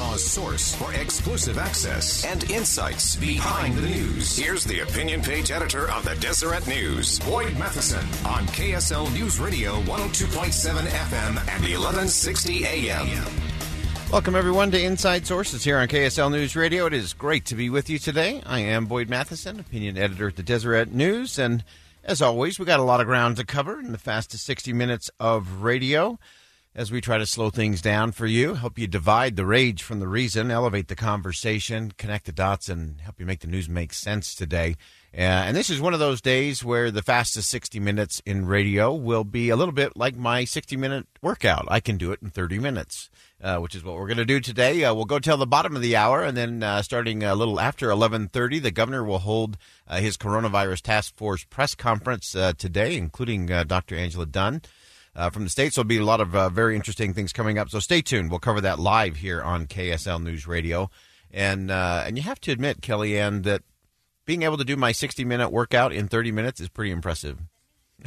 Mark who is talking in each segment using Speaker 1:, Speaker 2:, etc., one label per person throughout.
Speaker 1: Utah's source for exclusive access and insights behind the news. Here's the opinion page editor of the Deseret News, Boyd Matheson, on KSL News Radio 102.7 FM and 1160 AM.
Speaker 2: Welcome, everyone, to Inside Sources here on KSL News Radio. It is great to be with you today. I am Boyd Matheson, opinion editor at the Deseret News, and as always, we got a lot of ground to cover in the fastest 60 minutes of radio as we try to slow things down for you, help you divide the rage from the reason, elevate the conversation, connect the dots, and help you make the news make sense today. Uh, and this is one of those days where the fastest 60 minutes in radio will be a little bit like my 60 minute workout. I can do it in 30 minutes. Uh, which is what we're going to do today. Uh, we'll go till the bottom of the hour, and then uh, starting a little after 11:30, the governor will hold uh, his coronavirus task force press conference uh, today, including Dr. Angela Dunn. From the states, there'll be a lot of very interesting things coming up. So stay tuned. We'll cover that live here on KSL News Radio, and and you have to admit, Kellyanne, that being able to do my 60 minute workout in 30 minutes is pretty impressive.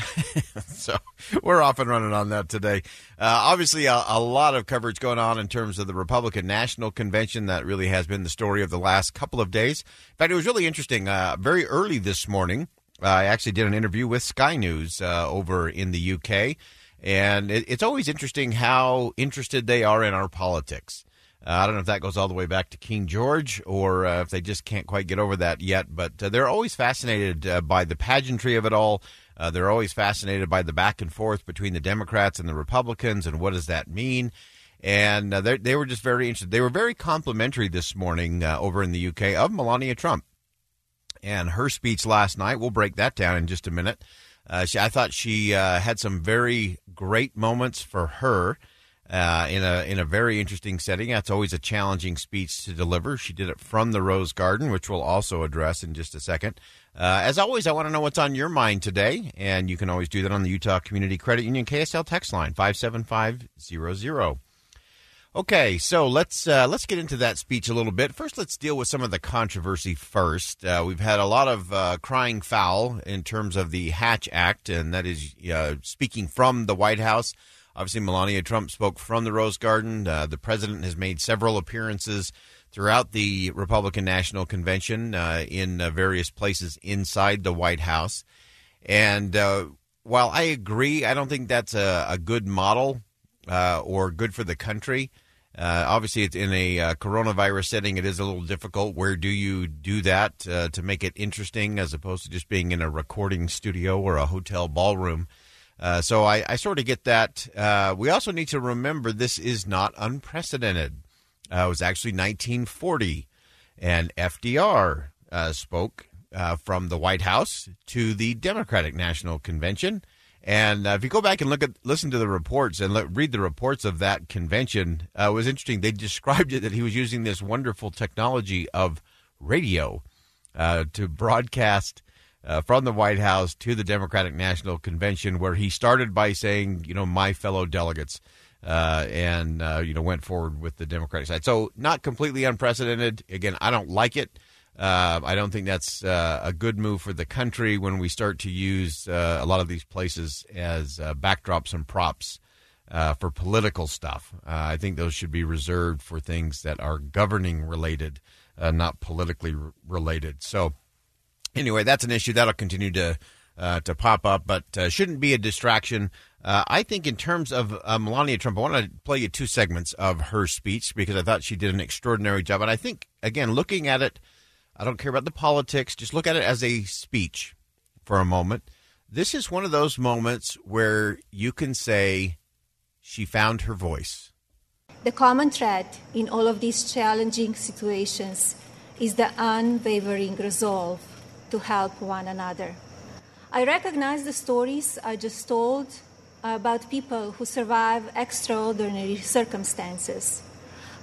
Speaker 2: so we're off and running on that today. Uh, obviously, a, a, lot of coverage going on in terms of the Republican National Convention. That really has been the story of the last couple of days. In fact, it was really interesting. Uh, very early this morning, uh, I actually did an interview with Sky News uh, over in the UK. And it, it's always interesting how interested they are in our politics. Uh, I don't know if that goes all the way back to King George or uh, if they just can't quite get over that yet, but uh, they're always fascinated uh, by the pageantry of it all. Uh, they're always fascinated by the back and forth between the Democrats and the Republicans and what does that mean. And uh, they were just very interested. They were very complimentary this morning over in the UK of Melania Trump and her speech last night. We'll break that down in just a minute. She, I thought she had some very great moments for her uh, in a in a very interesting setting. That's always a challenging speech to deliver. She did it from the Rose Garden, which we'll also address in just a second. Uh, as always, I want to know what's on your mind today, and you can always do that on the Utah Community Credit Union KSL text line five seven five zero zero. Okay, so let's uh, let's get into that speech a little bit. First, let's deal with some of the controversy first. Uh, we've had a lot of uh, crying foul in terms of the Hatch Act, and that is uh, speaking from the White House. Obviously, Melania Trump spoke from the Rose Garden. Uh, the president has made several appearances throughout the Republican National Convention uh, in various places inside the White House. And while I agree, I don't think that's a, a good model or good for the country. Uh, obviously, it's in a coronavirus setting. It is a little difficult. Where do you do that to make it interesting, as opposed to just being in a recording studio or a hotel ballroom? Uh, so I, I, sort of get that. Uh, we also need to remember this is not unprecedented. Uh, it was actually 1940, and FDR uh, spoke uh, from the White House to the Democratic National Convention. And uh, if you go back and look at, listen to the reports and read the reports of that convention, it was interesting. They described it that he was using this wonderful technology of radio to broadcast uh, from the White House to the Democratic National Convention, where he started by saying, you know, my fellow delegates, uh, and uh, you know went forward with the Democratic side. So not completely unprecedented. Again, I don't like it. Uh, I don't think that's uh, a good move for the country when we start to use uh, a lot of these places as backdrops and props. for political stuff, I think those should be reserved for things that are governing related, not politically related. So, anyway, that's an issue that'll continue to uh, to pop up, but uh, shouldn't be a distraction Uh, I think, in terms of uh, Melania Trump, I want to play you two segments of her speech because I thought she did an extraordinary job. And I think, again, looking at it, I don't care about the politics, just look at it as a speech for a moment. This is one of those moments where you can say she found her voice.
Speaker 3: The common thread in all of these challenging situations is the unwavering resolve to help one another. I recognize the stories I just told about people who survive extraordinary circumstances.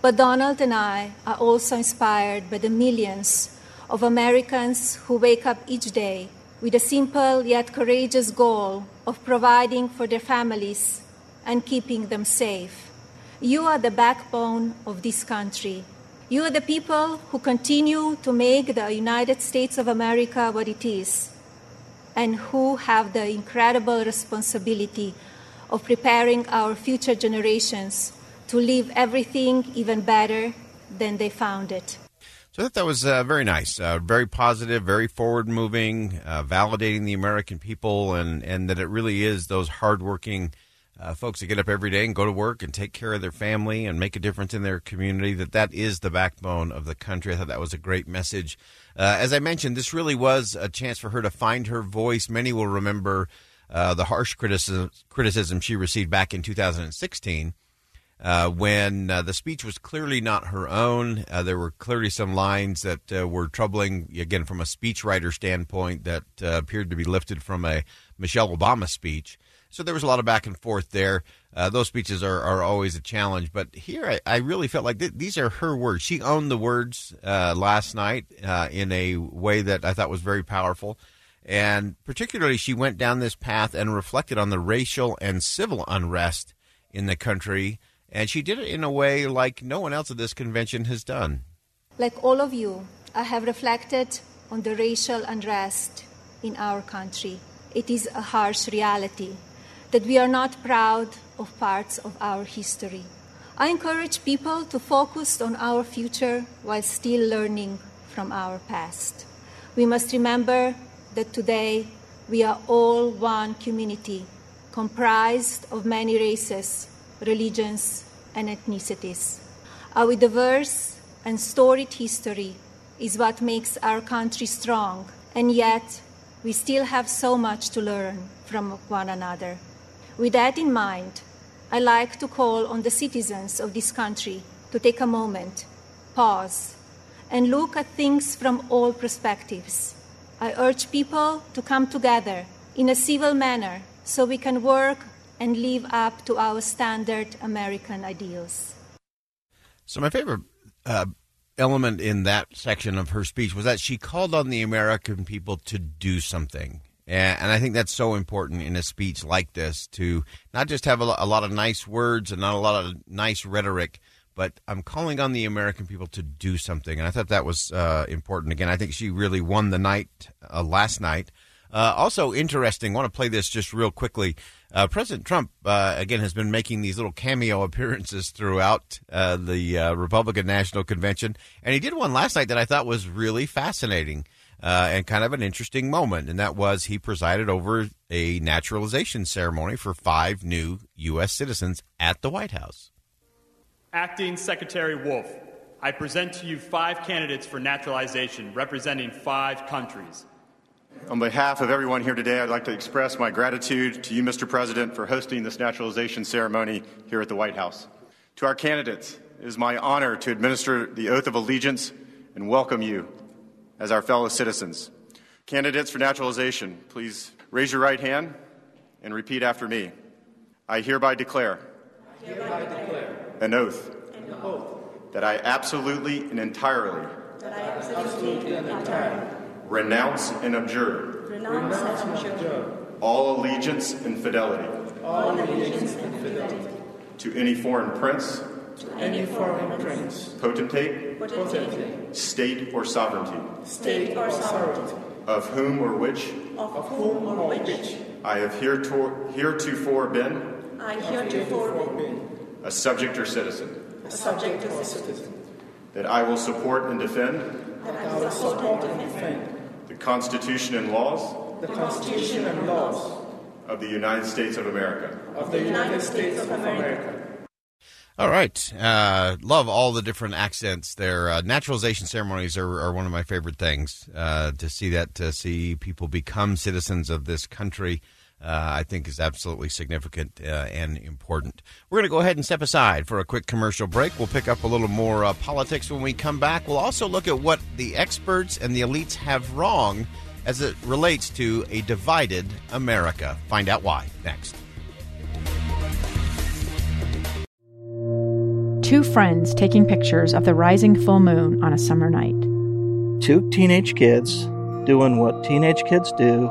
Speaker 3: But Donald and I are also inspired by the millions of Americans who wake up each day with a simple yet courageous goal of providing for their families and keeping them safe. You are the backbone of this country. You are the people who continue to make the United States of America what it is, and who have the incredible responsibility of preparing our future generations to leave everything even better than they found it.
Speaker 2: I thought that was uh, very nice, uh, very positive, very forward moving, uh, validating the American people, and, and that it really is those hardworking uh, folks that get up every day and go to work and take care of their family and make a difference in their community. That that is the backbone of the country. I thought that was a great message. Uh, as I mentioned, this really was a chance for her to find her voice. Many will remember uh, the harsh criticism criticism she received back in 2016 uh, when uh, the speech was clearly not her own. Uh, there were clearly some lines that uh, were troubling, again, from a speechwriter standpoint, that uh, appeared to be lifted from a Michelle Obama speech. So there was a lot of back and forth there. Uh, those speeches are, are always a challenge. But here, I, I really felt like th- these are her words. She owned the words last night in a way that I thought was very powerful. And particularly, she went down this path and reflected on the racial and civil unrest in the country and she did it in a way like no one else at this convention has done.
Speaker 3: Like all of you, I have reflected on the racial unrest in our country. It is a harsh reality that we are not proud of parts of our history. I encourage people to focus on our future while still learning from our past. We must remember that today we are all one community comprised of many races, religions, and ethnicities. Our diverse and storied history is what makes our country strong, and yet we still have so much to learn from one another. With that in mind, I like to call on the citizens of this country to take a moment, pause, and look at things from all perspectives. I urge people to come together in a civil manner so we can work and live up to our standard American ideals.
Speaker 2: So, my favorite uh, element in that section of her speech was that she called on the American people to do something. And I think that's so important in a speech like this to not just have a lot of nice words and not a lot of nice rhetoric, but I'm calling on the American people to do something. And I thought that was uh, important. Again, I think she really won the night uh, last night. Uh, also interesting. Want to play this just real quickly. Uh, President Trump, uh, again, has been making these little cameo appearances throughout uh, the uh, Republican National Convention. And he did one last night that I thought was really fascinating uh, and kind of an interesting moment. And that was he presided over a naturalization ceremony for five new U.S. citizens at the White House.
Speaker 4: Acting Secretary Wolf, I present to you five candidates for naturalization representing five countries.
Speaker 5: On behalf of everyone here today, I'd like to express my gratitude to you, Mr. President, for hosting this naturalization ceremony here at the White House. To our candidates, it is my honor to administer the oath of allegiance and welcome you as our fellow citizens. Candidates for naturalization, please raise your right hand and repeat after me. I hereby declare,
Speaker 6: I hereby declare
Speaker 5: an, oath
Speaker 6: an oath
Speaker 5: that I absolutely and entirely,
Speaker 6: that I absolutely and entirely
Speaker 5: renounce and abjure,
Speaker 6: renounce and abjure.
Speaker 5: All allegiance and fidelity,
Speaker 6: all allegiance and fidelity.
Speaker 5: To any foreign prince,
Speaker 6: to any foreign prince,
Speaker 5: potentate,
Speaker 6: potentate,
Speaker 5: state or sovereignty,
Speaker 6: state or sovereignty,
Speaker 5: of whom or which,
Speaker 6: of whom or which?
Speaker 5: I have hereto- heretofore been,
Speaker 6: I heretofore been,
Speaker 5: a subject or citizen,
Speaker 6: a subject or citizen,
Speaker 5: that I will support and defend,
Speaker 6: that I will support and defend
Speaker 5: Constitution and laws
Speaker 6: the Constitution and laws
Speaker 5: of the United States of America.
Speaker 6: Of the United States of America.
Speaker 2: All right. Uh, love all the different accents there. Uh, naturalization ceremonies are, are one of my favorite things. Uh, to see that, to see people become citizens of this country, uh, I think is absolutely significant uh, and important. We're going to go ahead and step aside for a quick commercial break. We'll pick up a little more uh, politics when we come back. We'll also look at what the experts and the elites have wrong as it relates to a divided America. Find out why next.
Speaker 7: Two friends taking pictures of the rising full moon on a summer night.
Speaker 8: Two teenage kids doing what teenage kids do.